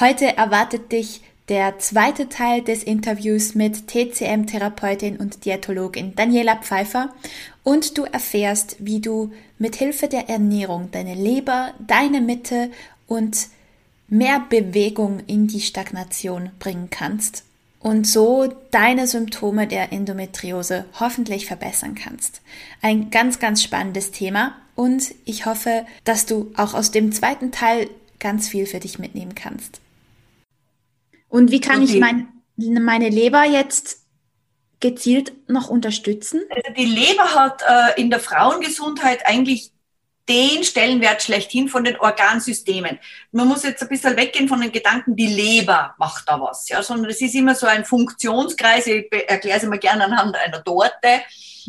Heute erwartet dich der zweite Teil des Interviews mit TCM-Therapeutin und Diätologin Daniela Pfeiffer und du erfährst, wie du mit Hilfe der Ernährung deine Leber, deine Mitte und mehr Bewegung in die Stagnation bringen kannst und so deine Symptome der Endometriose hoffentlich verbessern kannst. Ein ganz, ganz spannendes Thema und ich hoffe, dass du auch aus dem zweiten Teil ganz viel für dich mitnehmen kannst. Und wie kann okay. ich mein, meine Leber jetzt gezielt noch unterstützen? Also die Leber hat äh, in der Frauengesundheit eigentlich den Stellenwert schlechthin von den Organsystemen. Man muss jetzt ein bisschen weggehen von den Gedanken, die Leber macht da was, ja, sondern es ist immer so ein Funktionskreis, ich erkläre es immer gerne anhand einer Torte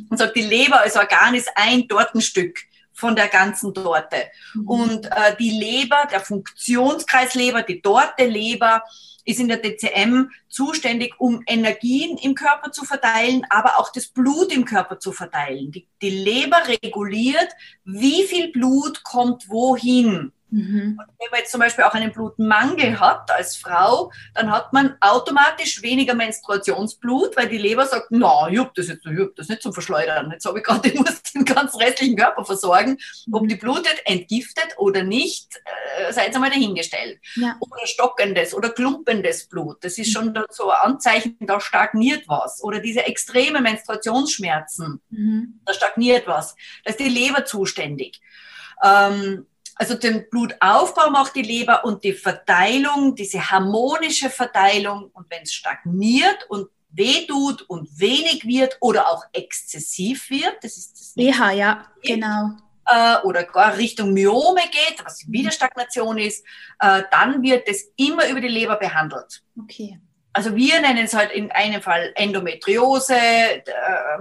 und sage, die Leber als Organ ist ein Tortenstück von der ganzen Torte. Mhm. Und äh, die Leber, der Funktionskreis Leber, die Torte Leber, ist in der DCM zuständig, um Energien im Körper zu verteilen, aber auch das Blut im Körper zu verteilen. Die, die Leber reguliert, wie viel Blut kommt wohin. Mhm. wenn man jetzt zum Beispiel auch einen Blutmangel hat als Frau, dann hat man automatisch weniger Menstruationsblut, weil die Leber sagt, na, ich hab das jetzt, ich hab das nicht zum Verschleudern. Jetzt habe ich gerade, ich muss den ganzen restlichen Körper versorgen. Ob die blutet, entgiftet oder nicht, äh, seid einmal dahingestellt. Ja. Oder stockendes oder klumpendes Blut. Das ist schon so ein Anzeichen, da stagniert was. Oder diese extreme Menstruationsschmerzen, mhm. da stagniert was. Da ist die Leber zuständig. Ähm, also den Blutaufbau macht die Leber und die Verteilung, diese harmonische Verteilung. Und wenn es stagniert und wehtut und wenig wird oder auch exzessiv wird, das ist das. BH, ja, genau. Äh, oder gar Richtung Myome geht, was wieder Stagnation ist, äh, dann wird es immer über die Leber behandelt. Okay also wir nennen es halt in einem Fall Endometriose, äh,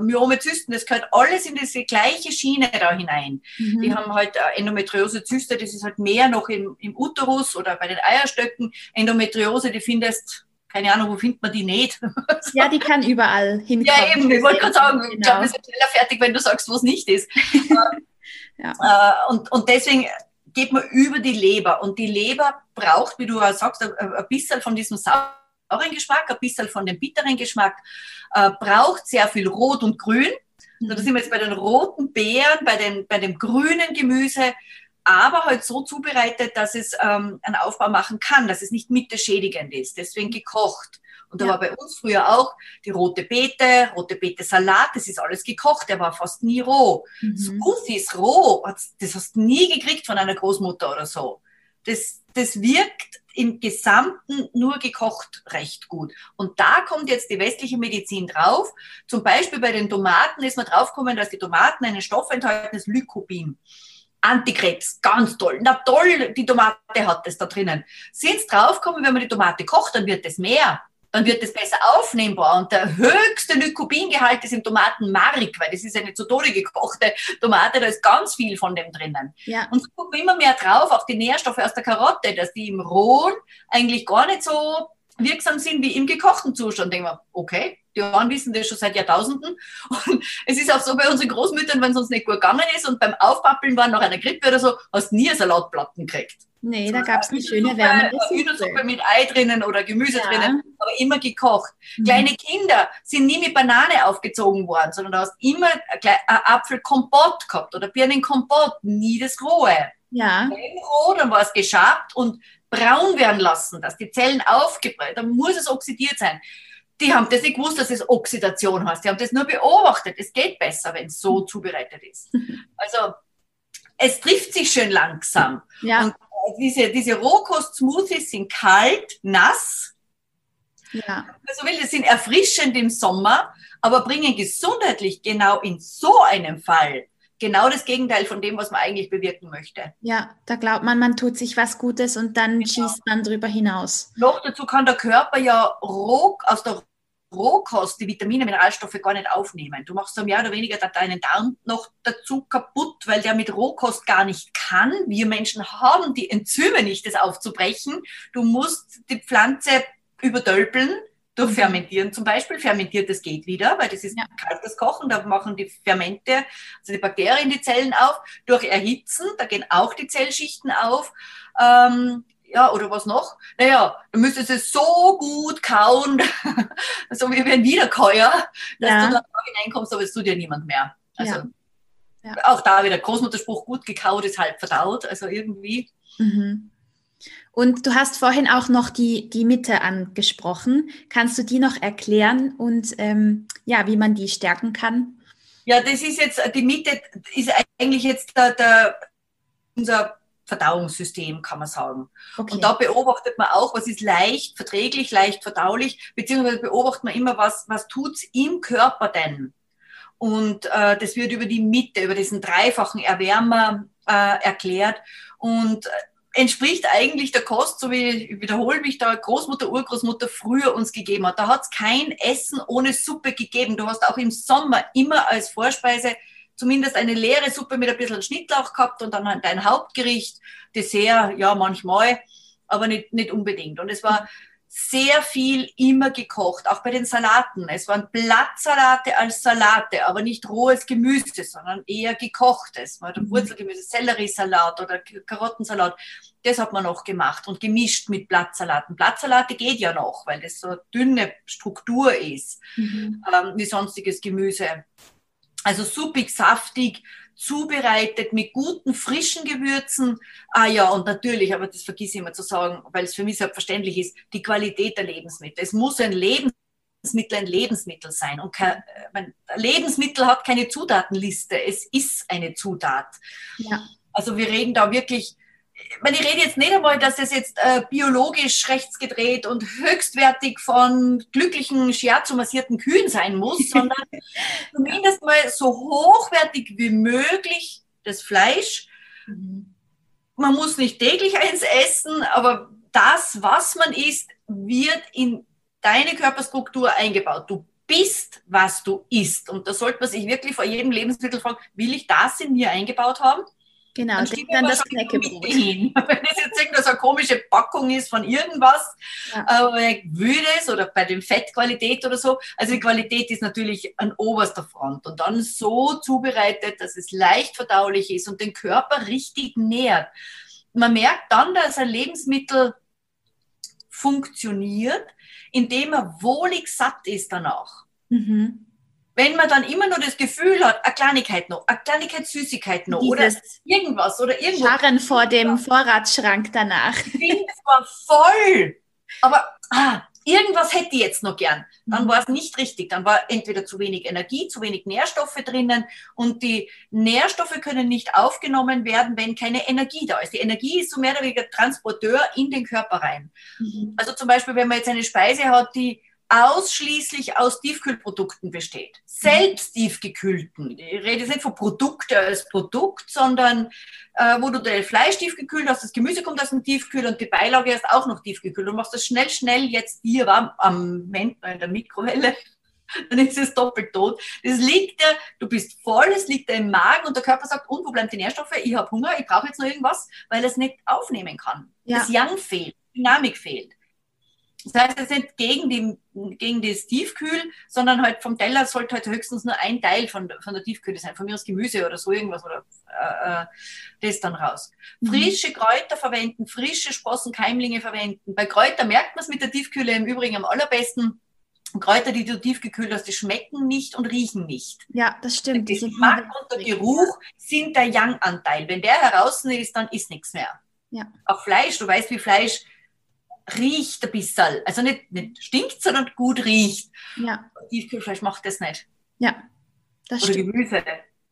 Myomezysten, das gehört alles in diese gleiche Schiene da hinein. Mhm. Die haben halt äh, Endometriose-Zyste, das ist halt mehr noch im, im Uterus oder bei den Eierstöcken. Endometriose, die findest keine Ahnung, wo findet man die nicht? ja, die kann überall hinkommen. Ja, eben, ich wollte gerade sagen, genau. ich glaube, wir sind schneller fertig, wenn du sagst, wo es nicht ist. ja. Äh, und, und deswegen geht man über die Leber. Und die Leber braucht, wie du auch sagst, ein, bisschen von diesem Sauer sauren Geschmack, ein bisschen von dem bitteren Geschmack, äh, braucht sehr viel Rot und Grün. Mhm. da sind wir jetzt bei den roten Beeren, bei, den, bei dem grünen Gemüse, aber halt so zubereitet, dass es ähm, einen Aufbau machen kann, dass es nicht mitteschädigend ist. Deswegen gekocht. Und da ja. war bei uns früher auch die rote Beete, rote Beete Salat, das ist alles gekocht, der war fast nie roh. Mhm. Smoothies roh, das hast du nie gekriegt von einer Großmutter oder so. Das, das wirkt im Gesamten nur gekocht recht gut. Und da kommt jetzt die westliche Medizin drauf. Zum Beispiel bei den Tomaten ist man draufgekommen, dass die Tomaten einen Stoff enthalten, das Lycopin. Antikrebs, ganz toll. Na toll, die Tomate hat das da drinnen. Sind draufgekommen, wenn man die Tomate kocht, dann wird es mehr dann wird es besser aufnehmbar. Und der höchste Lycopingehalt ist im Tomatenmark, weil das ist eine zu Tode gekochte Tomate, da ist ganz viel von dem drinnen. Ja. Und so gucken wir immer mehr drauf, auch die Nährstoffe aus der Karotte, dass die im Rohen eigentlich gar nicht so wirksam sind wie im gekochten Zustand. Denken wir, okay, die Ohren wissen das schon seit Jahrtausenden. Und es ist auch so bei unseren Großmüttern, wenn es uns nicht gut gegangen ist und beim Aufpappeln war nach einer Grippe oder so, hast du nie Salatplatten gekriegt. Nee, so, da gab es eine schöne Wärme. Hühnersuppe mit Ei drinnen oder Gemüse ja. drinnen, aber immer gekocht. Mhm. Kleine Kinder sind nie mit Banane aufgezogen worden, sondern du hast immer Apfelkompott gehabt oder Birnenkompott, nie das Rohe. Ja. Wenn roh, dann war es geschabt und braun werden lassen, dass die Zellen aufgebreitet, dann muss es oxidiert sein die haben das nicht gewusst, dass es Oxidation heißt. Die haben das nur beobachtet. Es geht besser, wenn es so mhm. zubereitet ist. Also es trifft sich schön langsam. Ja. Und äh, diese, diese Rohkost-Smoothies sind kalt, nass. Ja. Also will, sind erfrischend im Sommer, aber bringen gesundheitlich genau in so einem Fall genau das Gegenteil von dem, was man eigentlich bewirken möchte. Ja, da glaubt man, man tut sich was Gutes und dann genau. schießt man drüber hinaus. Noch dazu kann der Körper ja roh, aus der Rohkost die Vitamine, Mineralstoffe gar nicht aufnehmen. Du machst so mehr oder weniger deinen Darm noch dazu kaputt, weil der mit Rohkost gar nicht kann. Wir Menschen haben die Enzyme nicht, das aufzubrechen. Du musst die Pflanze überdölpeln durch mhm. Fermentieren zum Beispiel. Fermentiertes geht wieder, weil das ist ja. kaltes Kochen, da machen die Fermente, also die Bakterien die Zellen auf. Durch Erhitzen, da gehen auch die Zellschichten auf. Ähm, ja, oder was noch? Naja, du müsstest es so gut kauen, so wie ein Wiederkäuer, dass ja. du da hineinkommst, aber es tut dir niemand mehr. Also ja. Ja. auch da wieder Großmutterspruch, gut gekaut ist halb verdaut, also irgendwie. Mhm. Und du hast vorhin auch noch die, die Mitte angesprochen. Kannst du die noch erklären und ähm, ja, wie man die stärken kann? Ja, das ist jetzt, die Mitte ist eigentlich jetzt der, der unser Verdauungssystem, kann man sagen. Okay. Und da beobachtet man auch, was ist leicht verträglich, leicht verdaulich, beziehungsweise beobachtet man immer, was, was tut's im Körper denn? Und äh, das wird über die Mitte, über diesen dreifachen Erwärmer äh, erklärt. Und entspricht eigentlich der Kost, so wie ich wiederhole mich, da Großmutter, Urgroßmutter früher uns gegeben hat. Da hat es kein Essen ohne Suppe gegeben. Du hast auch im Sommer immer als Vorspeise zumindest eine leere Suppe mit ein bisschen Schnittlauch gehabt und dann dein Hauptgericht, Dessert, ja, manchmal, aber nicht, nicht unbedingt. Und es war sehr viel immer gekocht, auch bei den Salaten. Es waren Blattsalate als Salate, aber nicht rohes Gemüse, sondern eher gekochtes. Man hat mhm. Wurzelgemüse, Selleriesalat oder Karottensalat. Das hat man noch gemacht und gemischt mit Blattsalaten. Blattsalate geht ja noch, weil das so eine dünne Struktur ist, mhm. ähm, wie sonstiges Gemüse. Also suppig, saftig, zubereitet mit guten, frischen Gewürzen. Ah ja, und natürlich, aber das vergesse ich immer zu sagen, weil es für mich selbstverständlich ist, die Qualität der Lebensmittel. Es muss ein Lebensmittel ein Lebensmittel sein. Und kein, ein Lebensmittel hat keine Zutatenliste. Es ist eine Zutat. Ja. Also wir reden da wirklich ich meine, ich rede jetzt nicht einmal, dass das jetzt äh, biologisch rechtsgedreht und höchstwertig von glücklichen, scherzumassierten Kühen sein muss, sondern zumindest mal so hochwertig wie möglich das Fleisch. Mhm. Man muss nicht täglich eins essen, aber das, was man isst, wird in deine Körperstruktur eingebaut. Du bist, was du isst. Und da sollte man sich wirklich vor jedem Lebensmittel fragen, will ich das in mir eingebaut haben? Genau, dann, steht dann das Knäckebrot. Wenn das jetzt irgendeine so eine komische Packung ist von irgendwas, ja. aber es oder bei der Fettqualität oder so, also die Qualität ist natürlich an oberster Front und dann so zubereitet, dass es leicht verdaulich ist und den Körper richtig nährt. Man merkt dann, dass ein Lebensmittel funktioniert, indem er wohlig satt ist danach. Mhm wenn man dann immer nur das Gefühl hat, eine Kleinigkeit noch, eine Kleinigkeit Süßigkeit noch Dieses oder irgendwas oder irgendwas. Scharren vor dem Vorratsschrank danach. Ich bin zwar voll, aber ah, irgendwas hätte ich jetzt noch gern. Dann mhm. war es nicht richtig. Dann war entweder zu wenig Energie, zu wenig Nährstoffe drinnen und die Nährstoffe können nicht aufgenommen werden, wenn keine Energie da ist. Die Energie ist so mehr oder weniger Transporteur in den Körper rein. Mhm. Also zum Beispiel, wenn man jetzt eine Speise hat, die ausschließlich aus Tiefkühlprodukten besteht. Selbst tiefgekühlten. Ich rede jetzt nicht von Produkte als Produkt, sondern äh, wo du dein Fleisch tiefgekühlt hast, das Gemüse kommt aus dem Tiefkühl und die Beilage ist auch noch tiefgekühlt. Du machst das schnell, schnell jetzt hier warm am Moment in der Mikrowelle. Dann ist es doppelt tot. Das liegt ja, du bist voll, es liegt da im Magen und der Körper sagt, und wo bleiben die Nährstoffe? Ich habe Hunger, ich brauche jetzt noch irgendwas, weil er es nicht aufnehmen kann. Ja. Das Yang fehlt, Dynamik fehlt. Das heißt, es ist nicht gegen, die, gegen das Tiefkühl, sondern halt vom Teller sollte halt höchstens nur ein Teil von, von der Tiefkühle sein, von mir aus Gemüse oder so irgendwas oder äh, äh das dann raus. Mhm. Frische Kräuter verwenden, frische Sprossen, Keimlinge verwenden. Bei Kräutern merkt man es mit der Tiefkühle im Übrigen am allerbesten. Kräuter, die du tiefgekühlt hast, die schmecken nicht und riechen nicht. Ja, das stimmt. Der Geschmack und der Geruch sind der Yang-Anteil. Wenn der heraus ist, dann ist nichts mehr. Ja. Auch Fleisch, du weißt, wie Fleisch riecht ein bisschen. Also nicht, nicht stinkt, sondern gut riecht. Ja. Tiefkühlfleisch macht das nicht. Ja, das oder stimmt. Gemüse,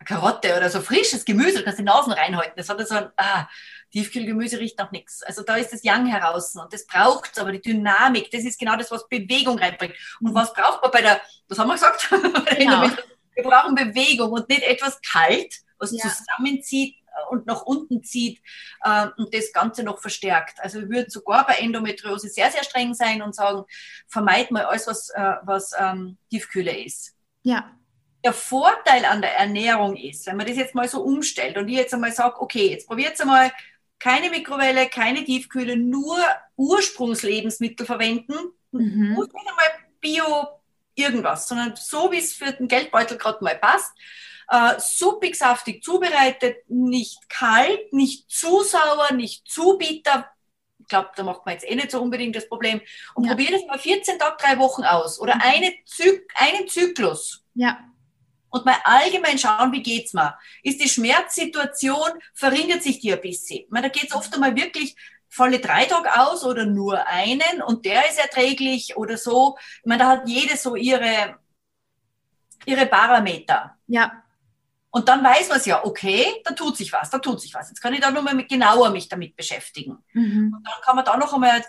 Karotte oder so frisches Gemüse, du kannst die Nasen reinhalten. Das hat so ein, ah, Tiefkühlgemüse riecht nach nichts. Also da ist das Yang heraus und das braucht aber die Dynamik. Das ist genau das, was Bewegung reinbringt. Und was braucht man bei der, was haben wir gesagt? Genau. wir brauchen Bewegung und nicht etwas kalt was ja. zusammenzieht und nach unten zieht äh, und das Ganze noch verstärkt. Also ich würde sogar bei Endometriose sehr, sehr streng sein und sagen, vermeid mal alles, was, äh, was ähm, Tiefkühle ist. Ja. Der Vorteil an der Ernährung ist, wenn man das jetzt mal so umstellt und ich jetzt einmal sage, okay, jetzt probiert es einmal keine Mikrowelle, keine Tiefkühle, nur Ursprungslebensmittel verwenden, mhm. muss nicht einmal Bio irgendwas, sondern so, wie es für den Geldbeutel gerade mal passt äh, suppig, saftig zubereitet, nicht kalt, nicht zu sauer, nicht zu bitter. Ich glaube, da macht man jetzt eh nicht so unbedingt das Problem. Und ja. probier das mal 14 Tage, drei Wochen aus oder mhm. eine Zy einen Zyklus. Ja. Und mal allgemein schauen, wie geht's mir? Ist die Schmerzsituation, verringert sich die ein bisschen? Ich meine, da geht's oft einmal wirklich volle drei Tage aus oder nur einen und der ist erträglich oder so. Ich meine, da hat jede so ihre, ihre Parameter. Ja. Und dann weiß man es ja, okay, da tut sich was, da tut sich was. Jetzt kann ich da nochmal genauer mich damit beschäftigen. Mhm. Und dann kann man da noch einmal ein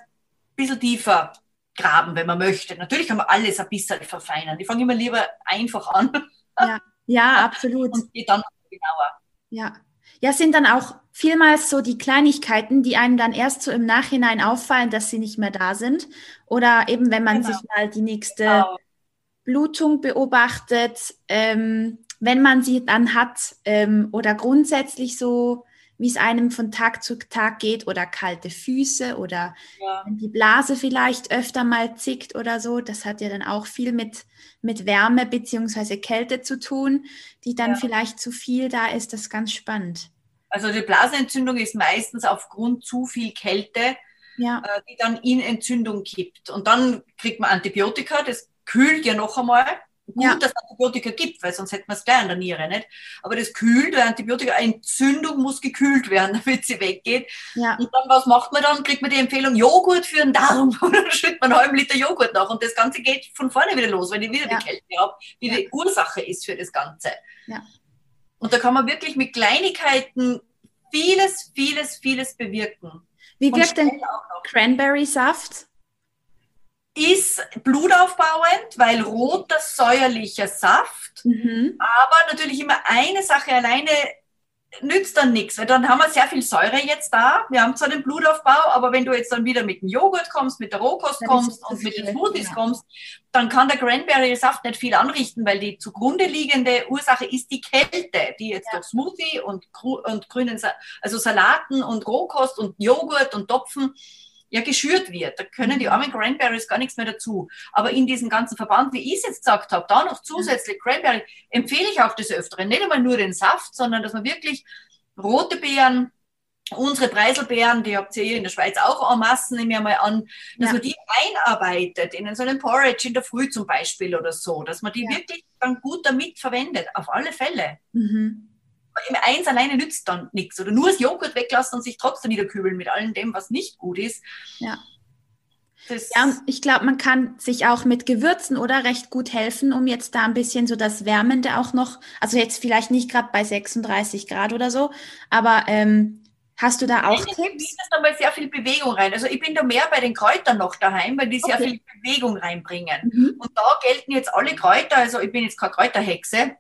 bisschen tiefer graben, wenn man möchte. Natürlich kann man alles ein bisschen verfeinern. Ich fange immer lieber einfach an. Ja, ja absolut. Und gehe dann genauer. Ja. Ja, sind dann auch vielmals so die Kleinigkeiten, die einem dann erst so im Nachhinein auffallen, dass sie nicht mehr da sind. Oder eben, wenn man genau. sich mal die nächste genau. Blutung beobachtet, ähm, wenn man sie dann hat ähm, oder grundsätzlich so, wie es einem von Tag zu Tag geht oder kalte Füße oder ja. die Blase vielleicht öfter mal zickt oder so, das hat ja dann auch viel mit, mit Wärme beziehungsweise Kälte zu tun, die dann ja. vielleicht zu viel da ist. Das ist ganz spannend. Also die Blasenentzündung ist meistens aufgrund zu viel Kälte, ja. äh, die dann in Entzündung kippt. Und dann kriegt man Antibiotika, das kühlt ja noch einmal Gut, ja. dass es Antibiotika gibt, weil sonst hätten wir es gleich an der Niere, nicht? Aber das kühlt, weil Antibiotika, Entzündung muss gekühlt werden, damit sie weggeht. Ja. Und dann, was macht man dann? Kriegt man die Empfehlung, Joghurt für den Darm. Und dann schüttet man einen halben Liter Joghurt nach. Und das Ganze geht von vorne wieder los, weil ich wieder ja. die Kälte habe, die ja. die Ursache ist für das Ganze. Ja. Und da kann man wirklich mit Kleinigkeiten vieles, vieles, vieles bewirken. Wie wirkt denn Cranberry-Saft? Ist blutaufbauend, weil roter säuerlicher Saft. Mhm. Aber natürlich immer eine Sache alleine nützt dann nichts, weil dann haben wir sehr viel Säure jetzt da. Wir haben zwar den Blutaufbau, aber wenn du jetzt dann wieder mit dem Joghurt kommst, mit der Rohkost kommst und mit den Smoothies ja. kommst, dann kann der Cranberry-Saft nicht viel anrichten, weil die zugrunde liegende Ursache ist die Kälte, die jetzt ja. durch Smoothie und, und grünen, also Salaten und Rohkost und Joghurt und Topfen ja geschürt wird. Da können die armen Cranberries gar nichts mehr dazu. Aber in diesem ganzen Verband, wie ich es jetzt gesagt habe, da noch zusätzlich Cranberry, empfehle ich auch des Öfteren. Nicht einmal nur den Saft, sondern dass man wirklich rote Beeren, unsere Preiselbeeren, die habt ihr hier in der Schweiz auch en masse, nehme ich mal an, dass ja. man die einarbeitet in so einen Porridge in der Früh zum Beispiel oder so, dass man die ja. wirklich dann gut damit verwendet, auf alle Fälle. Mhm eins alleine nützt dann nichts. Oder nur das Joghurt weglassen und sich trotzdem niederkübeln mit allem dem, was nicht gut ist. Ja. Das ja, ich glaube, man kann sich auch mit Gewürzen oder recht gut helfen, um jetzt da ein bisschen so das Wärmende auch noch, also jetzt vielleicht nicht gerade bei 36 Grad oder so, aber ähm, hast du da auch ich Tipps? Ich da mal sehr viel Bewegung rein. Also ich bin da mehr bei den Kräutern noch daheim, weil die okay. sehr viel Bewegung reinbringen. Mhm. Und da gelten jetzt alle Kräuter, also ich bin jetzt keine Kräuterhexe,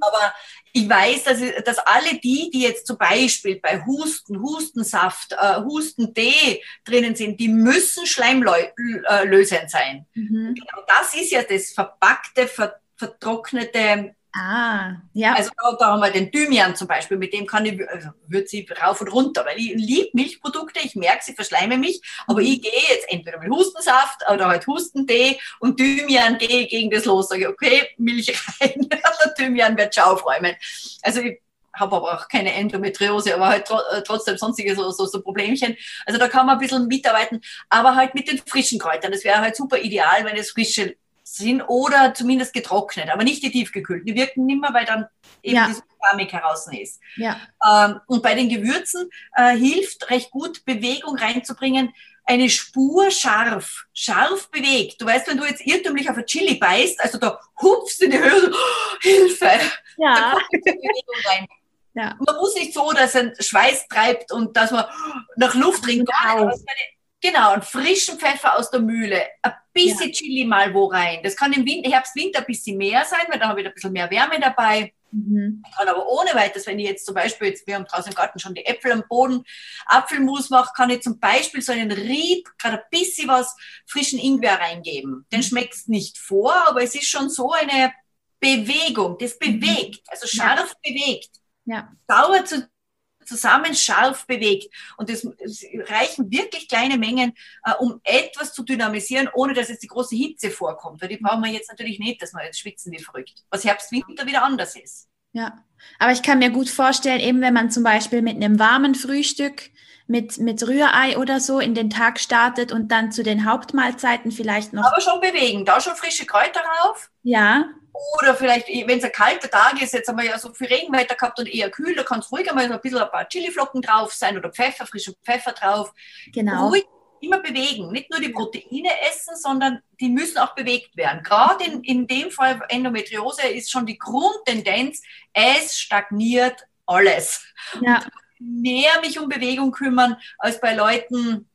aber ich weiß, dass, dass alle die, die jetzt zum Beispiel bei Husten, Hustensaft, äh, Hustentee drinnen sind, die müssen schleimlösend sein. Mhm. Genau das ist ja das verpackte, vertrocknete Ah, ja. Also da, haben wir den Thymian zum Beispiel, mit dem kann ich, also wird sie rauf und runter, weil ich liebe Milchprodukte, ich merke, sie verschleimen mich, aber ich gehe jetzt entweder mit Hustensaft oder halt Hustentee und Thymian gehe gegen das los, sage ich, okay, Milch rein, der Thymian wird schon aufräumen. Also ich habe aber auch keine Endometriose, aber halt äh, trotzdem sonstige so, so, so Problemchen. Also da kann man ein bisschen mitarbeiten, aber halt mit den frischen Kräutern. Das wäre halt super ideal, wenn es frische sind oder zumindest getrocknet, aber nicht die tiefgekühlten. Die wirken nimmer, weil dann eben ja. diese Keramik heraus ist. Ja. Ähm, und bei den Gewürzen äh, hilft recht gut, Bewegung reinzubringen, eine Spur scharf, scharf bewegt. Du weißt, wenn du jetzt irrtümlich auf ein Chili beißt, also da hupfst in die Höhe, so, oh, Hilfe! Ja. Da kommt Bewegung rein. Ja. Man muss nicht so, dass ein Schweiß treibt und dass man nach Luft ringt. Genau. Genau, einen frischen Pfeffer aus der Mühle, ein bisschen ja. Chili mal wo rein. Das kann im Winter, Herbst, Winter ein bisschen mehr sein, weil da habe ich ein bisschen mehr Wärme dabei. Mhm. Ich kann aber ohne weiteres, wenn ich jetzt zum Beispiel, jetzt, wir haben draußen im Garten schon die Äpfel am Boden, Apfelmus mache, kann ich zum Beispiel so einen Rieb, gerade ein bisschen was frischen Ingwer reingeben. Den mhm. schmeckt es nicht vor, aber es ist schon so eine Bewegung, das mhm. bewegt, also scharf ja. bewegt. Ja. Sauer zu zusammen scharf bewegt. Und es, reichen wirklich kleine Mengen, äh, um etwas zu dynamisieren, ohne dass jetzt die große Hitze vorkommt. Weil die brauchen wir jetzt natürlich nicht, dass wir jetzt schwitzen wie verrückt. Was Herbst, Winter wieder anders ist. Ja, aber ich kann mir gut vorstellen, eben wenn man zum Beispiel mit einem warmen Frühstück mit, mit Rührei oder so in den Tag startet und dann zu den Hauptmahlzeiten vielleicht noch. Aber schon bewegen, da schon frische Kräuter drauf. Ja. Oder vielleicht, wenn es ein kalter Tag ist, jetzt haben wir ja so viel Regenwetter gehabt und eher kühl, da kann es ruhig einmal so ein bisschen ein paar Chiliflocken drauf sein oder Pfeffer, frischer Pfeffer drauf. Genau. Ruhig immer bewegen. Nicht nur die Proteine essen, sondern die müssen auch bewegt werden. Gerade in, in dem Fall Endometriose ist schon die Grundtendenz, es stagniert alles. Ja. Mehr mich um Bewegung kümmern als bei Leuten,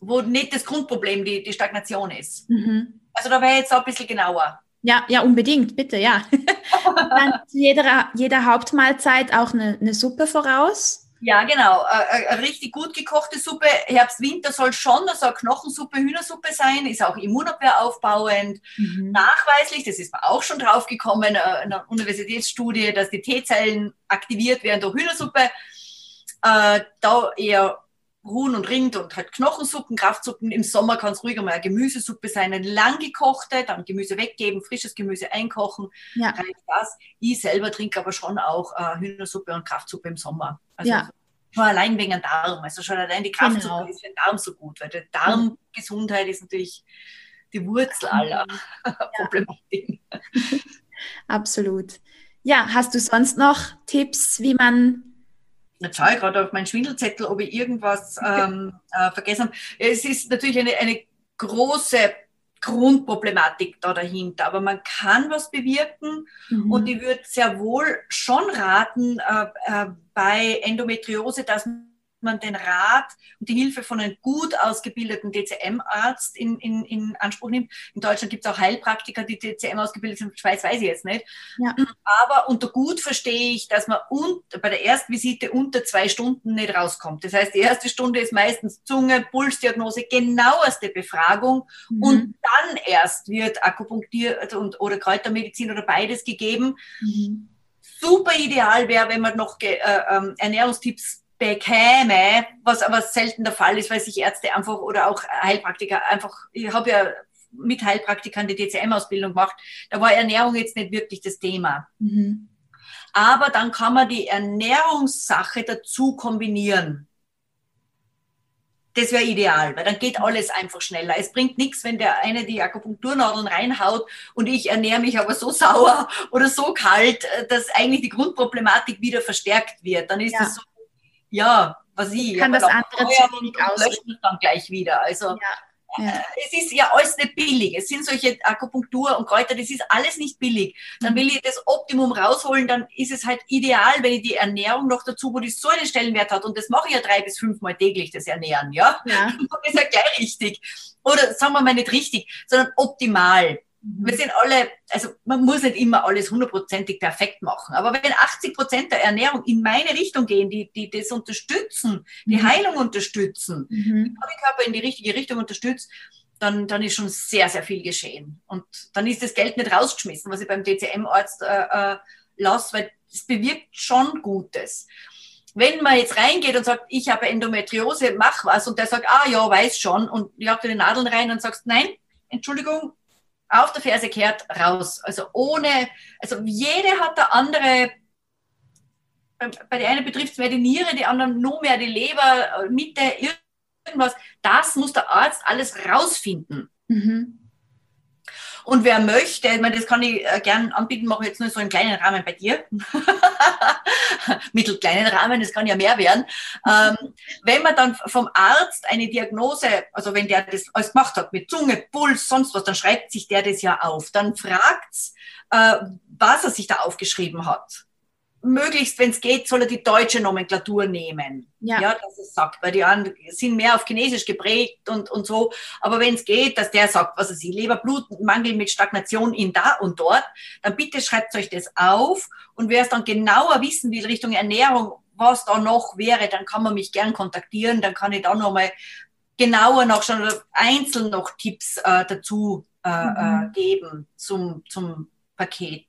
wo nicht das Grundproblem die, die Stagnation ist. Mhm. Also da wäre jetzt auch ein bisschen genauer. Ja, ja, unbedingt, bitte, ja. dann zu jeder, jeder Hauptmahlzeit auch eine, eine Suppe voraus. Ja, genau. Eine richtig gut gekochte Suppe. Herbst, Winter soll schon also eine Knochensuppe, Hühnersuppe sein, ist auch Immunabwehr aufbauend. Mhm. Nachweislich, das ist auch schon draufgekommen, äh, in einer Universitätsstudie, dass die T-Zellen aktiviert werden durch Hühnersuppe. Äh, da eher Huhn und Rind und halt Knochensuppen, Kraftsuppen. Im Sommer kann es ruhiger mal eine Gemüsesuppe sein, eine lang gekochte, dann Gemüse weggeben, frisches Gemüse einkochen. Ja. Das. Ich selber trinke aber schon auch äh, Hühnersuppe und Kraftsuppe im Sommer. Also ja. schon allein wegen dem Darm. Also schon allein die Kraftsuppe genau. ist für den Darm so gut, weil die Darmgesundheit ist natürlich die Wurzel aller ja. Problematiken. Absolut. Ja, hast du sonst noch Tipps, wie man Jetzt schaue ich gerade auf meinen Schwindelzettel, ob ich irgendwas ähm, äh, vergessen habe. Es ist natürlich eine, eine große Grundproblematik da dahinter, aber man kann was bewirken mhm. und ich würde sehr wohl schon raten, äh, äh, bei Endometriose, dass man man den Rat und die Hilfe von einem gut ausgebildeten DCM-Arzt in, in, in Anspruch nimmt. In Deutschland gibt es auch Heilpraktiker, die DCM ausgebildet sind, Schweiz weiß ich jetzt nicht. Ja. Aber unter gut verstehe ich, dass man bei der ersten Visite unter zwei Stunden nicht rauskommt. Das heißt, die erste Stunde ist meistens Zunge, Pulsdiagnose, genaueste Befragung mhm. und dann erst wird akupunktiert und, oder Kräutermedizin oder beides gegeben. Mhm. Super ideal wäre, wenn man noch äh, äh, Ernährungstipps bekäme, was aber selten der Fall ist, weil sich Ärzte einfach oder auch Heilpraktiker einfach, ich habe ja mit Heilpraktikern die DCM-Ausbildung gemacht, da war Ernährung jetzt nicht wirklich das Thema. Mhm. Aber dann kann man die Ernährungssache dazu kombinieren. Das wäre ideal, weil dann geht alles einfach schneller. Es bringt nichts, wenn der eine die Akupunkturnadeln reinhaut und ich ernähre mich aber so sauer oder so kalt, dass eigentlich die Grundproblematik wieder verstärkt wird. Dann ist es ja. so ja, was ich. Kann das andere zu wenig auslöschen. dann gleich wieder. Also ja. Ja. Äh, es ist ja alles nicht billig. Es sind solche Akupunktur und Kräuter, das ist alles nicht billig. Dann mhm. will ich das Optimum rausholen, dann ist es halt ideal, wenn ich die Ernährung noch dazu, wo die so einen Stellenwert hat, und das mache ich ja drei bis fünfmal täglich, das Ernähren, ja? ja. Das ist ja gleich richtig. Oder sagen wir mal nicht richtig, sondern optimal. Mhm. Wir sind alle, also man muss nicht immer alles hundertprozentig perfekt machen, aber wenn 80 Prozent der Ernährung in meine Richtung gehen, die, die das unterstützen, die mhm. Heilung unterstützen, mhm. den Körper in die richtige Richtung unterstützt, dann, dann ist schon sehr, sehr viel geschehen. Und dann ist das Geld nicht rausgeschmissen, was ich beim DCM-Arzt äh, äh, lasse, weil es bewirkt schon Gutes. Wenn man jetzt reingeht und sagt, ich habe Endometriose, mach was, und der sagt, ah ja, weiß schon, und jagt die Nadeln rein und sagst, nein, Entschuldigung, auf der Ferse kehrt, raus. Also ohne, also jede hat der andere, bei der einen betrifft es mehr die Niere, die anderen nur mehr die Leber, Mitte, irgendwas. Das muss der Arzt alles rausfinden. Mhm. Und wer möchte, ich meine, das kann ich äh, gern anbieten, mache jetzt nur so einen kleinen Rahmen bei dir. Mittelkleinen Rahmen, das kann ja mehr werden. Ähm, wenn man dann vom Arzt eine Diagnose, also wenn der das alles gemacht hat, mit Zunge, Puls, sonst was, dann schreibt sich der das ja auf. Dann fragt's, äh, was er sich da aufgeschrieben hat. Möglichst, wenn es geht, soll er die deutsche Nomenklatur nehmen. Ja. ja, dass es sagt, weil die anderen sind mehr auf Chinesisch geprägt und, und so. Aber wenn es geht, dass der sagt, was ist, Leberblutmangel mit Stagnation in da und dort, dann bitte schreibt euch das auf. Und wer es dann genauer wissen will, Richtung Ernährung, was da noch wäre, dann kann man mich gern kontaktieren. Dann kann ich da nochmal genauer noch schon einzeln noch Tipps äh, dazu äh, äh mhm. geben zum, zum Paket.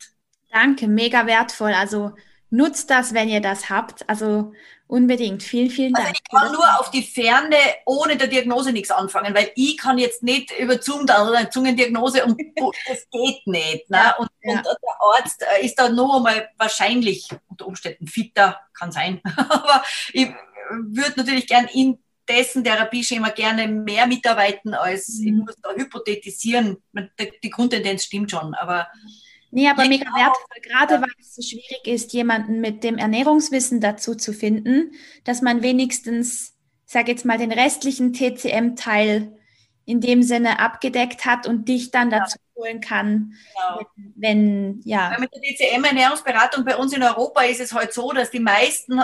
Danke, mega wertvoll. Also nutzt das, wenn ihr das habt. Also unbedingt. Vielen, vielen also Dank. Also ich kann nur auf die Ferne ohne der Diagnose nichts anfangen, weil ich kann jetzt nicht über Zoom da oder eine Zungendiagnose und das geht nicht. Ne? Ja, und, ja. und, der Arzt äh, ist da nur einmal wahrscheinlich unter Umständen fitter, kann sein. Aber ich würde natürlich gern in dessen Therapieschema gerne mehr mitarbeiten, als mhm. ich muss da hypothetisieren. Die Grundtendenz stimmt schon, aber Nee, aber mega wertvoll, gerade weil es so schwierig ist, jemanden mit dem Ernährungswissen dazu zu finden, dass man wenigstens, sag jetzt mal, den restlichen TCM-Teil in dem Sinne abgedeckt hat und dich dann dazu ja. holen kann, genau. wenn, wenn, ja. Weil mit der TCM-Ernährungsberatung bei uns in Europa ist es halt so, dass die meisten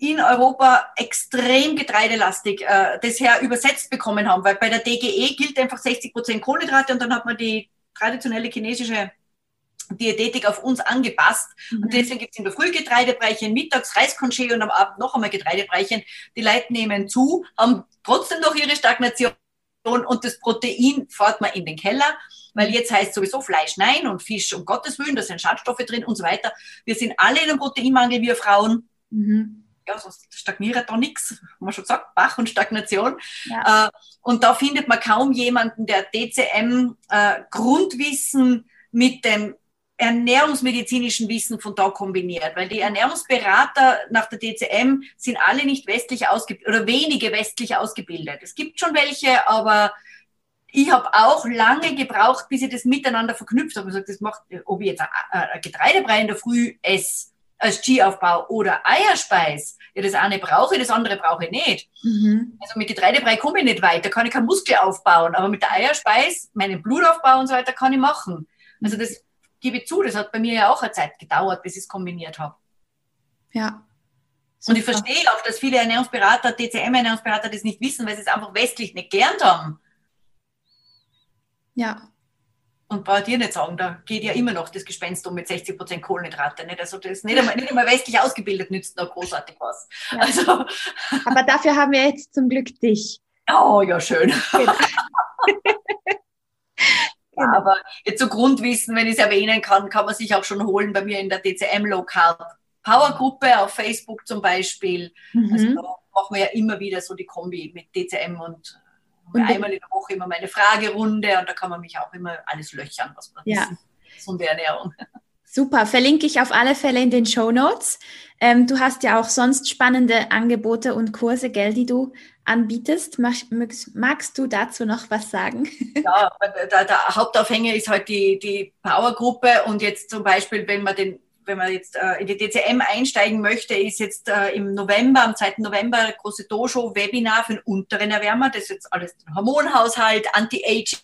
in Europa extrem getreidelastig äh, das her übersetzt bekommen haben, weil bei der DGE gilt einfach 60 Prozent Kohlenhydrate und dann hat man die traditionelle chinesische Diätetik auf uns angepasst. Mhm. Und deswegen gibt es in der Früh Getreidebrechen, mittags Reisconché und am Abend noch einmal Getreidebrechen. Die Leute nehmen zu, haben trotzdem noch ihre Stagnation und das Protein fährt man in den Keller, weil jetzt heißt sowieso Fleisch nein und Fisch um Gottes Willen, da sind Schadstoffe drin und so weiter. Wir sind alle in einem Proteinmangel, wir Frauen. Mhm. Ja, sonst stagniert da nichts. Haben wir schon gesagt, Bach und Stagnation. Ja. Äh, und da findet man kaum jemanden, der DCM äh, Grundwissen mit dem ernährungsmedizinischen Wissen von da kombiniert, weil die Ernährungsberater nach der DCM sind alle nicht westlich ausgebildet oder wenige westlich ausgebildet. Es gibt schon welche, aber ich habe auch lange gebraucht, bis ich das miteinander verknüpft habe. Ich gesagt, das macht, ob ich jetzt ein Getreidebrei in der Früh esse als Ski-Aufbau oder Eierspeis, ja, das eine brauche ich, das andere brauche ich nicht. Mhm. Also mit Getreidebrei komme ich nicht weiter, kann ich keinen Muskel aufbauen, aber mit der Eierspeis, meinen Blutaufbau und so weiter kann ich machen. Also das gebe zu, das hat bei mir ja auch eine Zeit gedauert, bis ich es kombiniert habe. Ja. Super. Und ich verstehe auch, dass viele Ernährungsberater, TCM-Ernährungsberater das nicht wissen, weil sie es einfach westlich nicht gelernt haben. Ja. Und brauche dir nicht sagen, da geht ja immer noch das Gespenst um mit 60% Kohlenhydrate. Nicht? Also das nicht einmal, nicht einmal westlich ausgebildet nützt da großartig was. Ja. Also. Aber dafür haben wir jetzt zum Glück dich. Oh, ja, schön. Genau. Genau. Aber jetzt so Grundwissen, wenn ich es erwähnen kann, kann man sich auch schon holen bei mir in der DCM Local Power Gruppe auf Facebook zum Beispiel. Mhm. Also da machen wir ja immer wieder so die Kombi mit DCM und, und einmal in der Woche immer meine Fragerunde und da kann man mich auch immer alles löchern, was man ja. wissen. Gesunde Ernährung. Super, verlinke ich auf alle Fälle in den Show Notes. Ähm, du hast ja auch sonst spannende Angebote und Kurse, gell, die du anbietest. Magst, magst du dazu noch was sagen? Ja, der, der Hauptaufhänger ist halt die, die Powergruppe und jetzt zum Beispiel, wenn man den wenn man jetzt äh, in die DCM einsteigen möchte, ist jetzt äh, im November, am 2. November, große Dojo-Webinar für den unteren Erwärmer, das jetzt alles Hormonhaushalt, Anti-Aging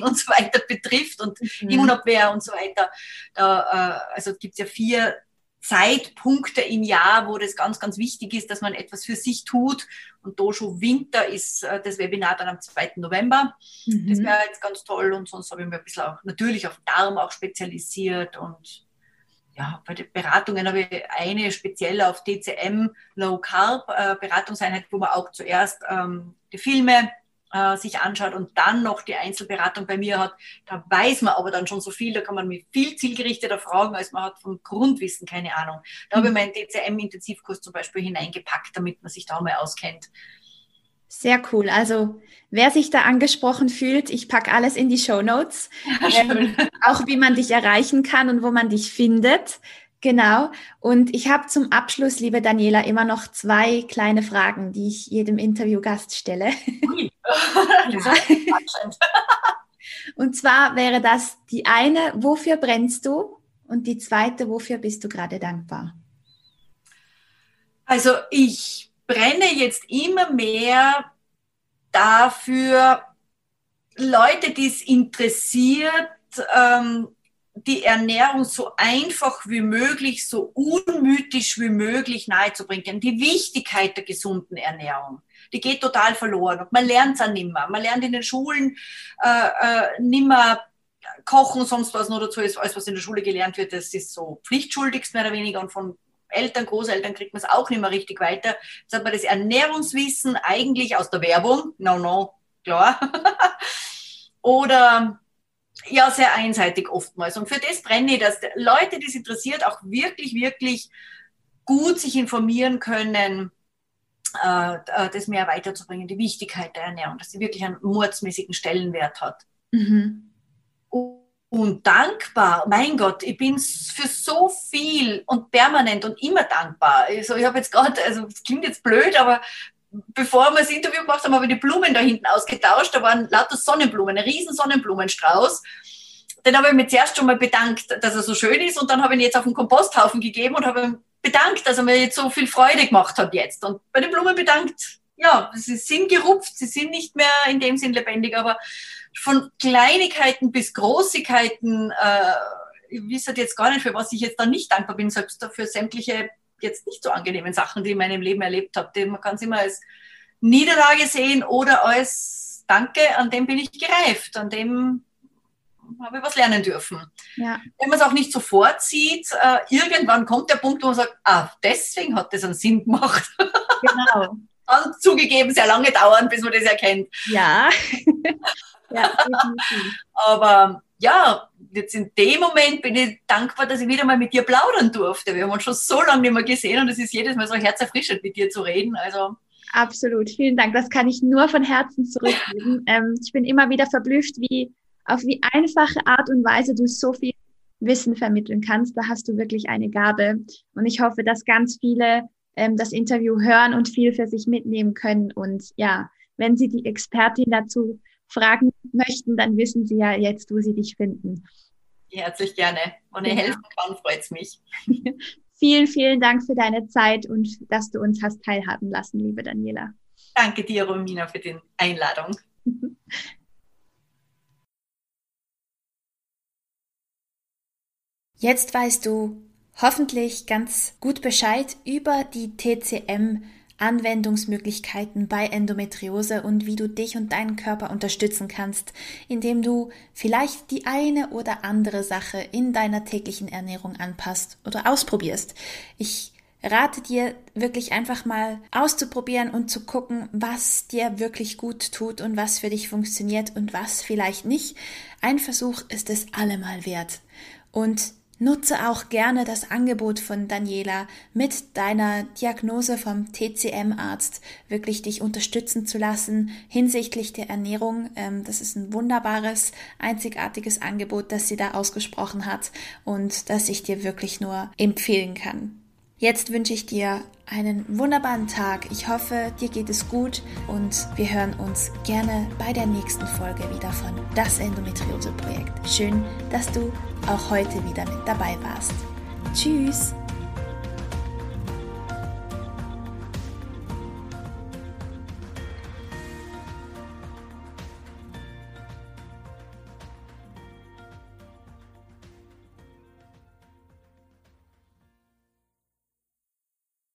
und so weiter betrifft und mhm. Immunabwehr und so weiter. Da, äh, also gibt es ja vier Zeitpunkte im Jahr, wo das ganz, ganz wichtig ist, dass man etwas für sich tut. Und Dojo Winter ist äh, das Webinar dann am 2. November. Mhm. Das wäre jetzt ganz toll. Und sonst habe ich mir ein bisschen auch natürlich auf Darm auch spezialisiert. Und ja, bei den Beratungen habe ich eine speziell auf DCM Low Carb äh, Beratungseinheit, wo man auch zuerst ähm, die Filme äh, sich anschaut und dann noch die Einzelberatung bei mir hat, da weiß man aber dann schon so viel, da kann man mich viel zielgerichteter fragen, als man hat vom Grundwissen keine Ahnung. Da mhm. habe ich meinen DCM-Intensivkurs zum Beispiel hineingepackt, damit man sich da mal auskennt. Sehr cool. Also wer sich da angesprochen fühlt, ich packe alles in die Show Notes. Ja, ähm, auch wie man dich erreichen kann und wo man dich findet. Genau. Und ich habe zum Abschluss, liebe Daniela, immer noch zwei kleine Fragen, die ich jedem Interviewgast stelle. Und zwar wäre das die eine, wofür brennst du? Und die zweite, wofür bist du gerade dankbar? Also ich brenne jetzt immer mehr dafür, Leute, die es interessiert, ähm, die Ernährung so einfach wie möglich, so unmythisch wie möglich nahezubringen. Die Wichtigkeit der gesunden Ernährung, die geht total verloren. Und man lernt es auch nimmer. Man lernt in den Schulen äh, äh, nimmer kochen, sonst was nur dazu ist, alles, was in der Schule gelernt wird, das ist so pflichtschuldigst mehr oder weniger und von Eltern, Großeltern kriegt man es auch nicht mehr richtig weiter. Jetzt hat man das Ernährungswissen eigentlich aus der Werbung, no, no, klar. Oder ja, sehr einseitig oftmals. Und für das brenne ich, dass Leute, die es interessiert, auch wirklich, wirklich gut sich informieren können, das mehr weiterzubringen, die Wichtigkeit der Ernährung, dass sie wirklich einen mordsmäßigen Stellenwert hat. Mhm. Und dankbar, mein Gott, ich bin für so viel und permanent und immer dankbar. Also ich habe jetzt gerade, also es klingt jetzt blöd, aber bevor wir das Interview gemacht haben, habe ich die Blumen da hinten ausgetauscht. Da waren lauter Sonnenblumen, ein riesen Sonnenblumenstrauß. Den habe ich mir zuerst schon mal bedankt, dass er so schön ist und dann habe ich ihn jetzt auf den Komposthaufen gegeben und habe ihm bedankt, dass er mir jetzt so viel Freude gemacht hat jetzt. Und bei den Blumen bedankt, ja, sie sind gerupft, sie sind nicht mehr in dem Sinn lebendig, aber von Kleinigkeiten bis Großigkeiten, äh, ich wisse jetzt gar nicht, für was ich jetzt da nicht dankbar bin, selbst für sämtliche jetzt nicht so angenehmen Sachen, die ich in meinem Leben erlebt habe. Man kann es immer als Niederlage sehen oder als Danke, an dem bin ich gereift, an dem habe ich was lernen dürfen. Ja. Wenn man es auch nicht sofort sieht, äh, irgendwann kommt der Punkt, wo man sagt, ah, deswegen hat das einen Sinn gemacht. Genau. Kann zugegeben sehr lange dauern, bis man das erkennt. Ja. ja Aber ja, jetzt in dem Moment bin ich dankbar, dass ich wieder mal mit dir plaudern durfte. Wir haben uns schon so lange nicht mehr gesehen und es ist jedes Mal so herzerfrischend, mit dir zu reden. Also Absolut, vielen Dank. Das kann ich nur von Herzen zurückgeben. ähm, ich bin immer wieder verblüfft, wie auf wie einfache Art und Weise du so viel Wissen vermitteln kannst. Da hast du wirklich eine Gabe. Und ich hoffe, dass ganz viele ähm, das Interview hören und viel für sich mitnehmen können. Und ja, wenn Sie die Expertin dazu fragen möchten, dann wissen Sie ja jetzt, wo Sie dich finden. Herzlich gerne. Ich ja. helfen kann, freut es mich. vielen, vielen Dank für deine Zeit und dass du uns hast teilhaben lassen, liebe Daniela. Danke dir, Romina, für die Einladung. Jetzt weißt du hoffentlich ganz gut Bescheid über die TCM Anwendungsmöglichkeiten bei Endometriose und wie du dich und deinen Körper unterstützen kannst, indem du vielleicht die eine oder andere Sache in deiner täglichen Ernährung anpasst oder ausprobierst. Ich rate dir wirklich einfach mal auszuprobieren und zu gucken, was dir wirklich gut tut und was für dich funktioniert und was vielleicht nicht. Ein Versuch ist es allemal wert. Und Nutze auch gerne das Angebot von Daniela mit deiner Diagnose vom TCM-Arzt wirklich dich unterstützen zu lassen hinsichtlich der Ernährung. Ähm, das ist ein wunderbares, einzigartiges Angebot, das sie da ausgesprochen hat und das ich dir wirklich nur empfehlen kann. Jetzt wünsche ich dir einen wunderbaren Tag. Ich hoffe, dir geht es gut und wir hören uns gerne bei der nächsten Folge wieder von Das Endometriose Projekt. Schön, dass du auch heute wieder mit dabei warst. Tschüss!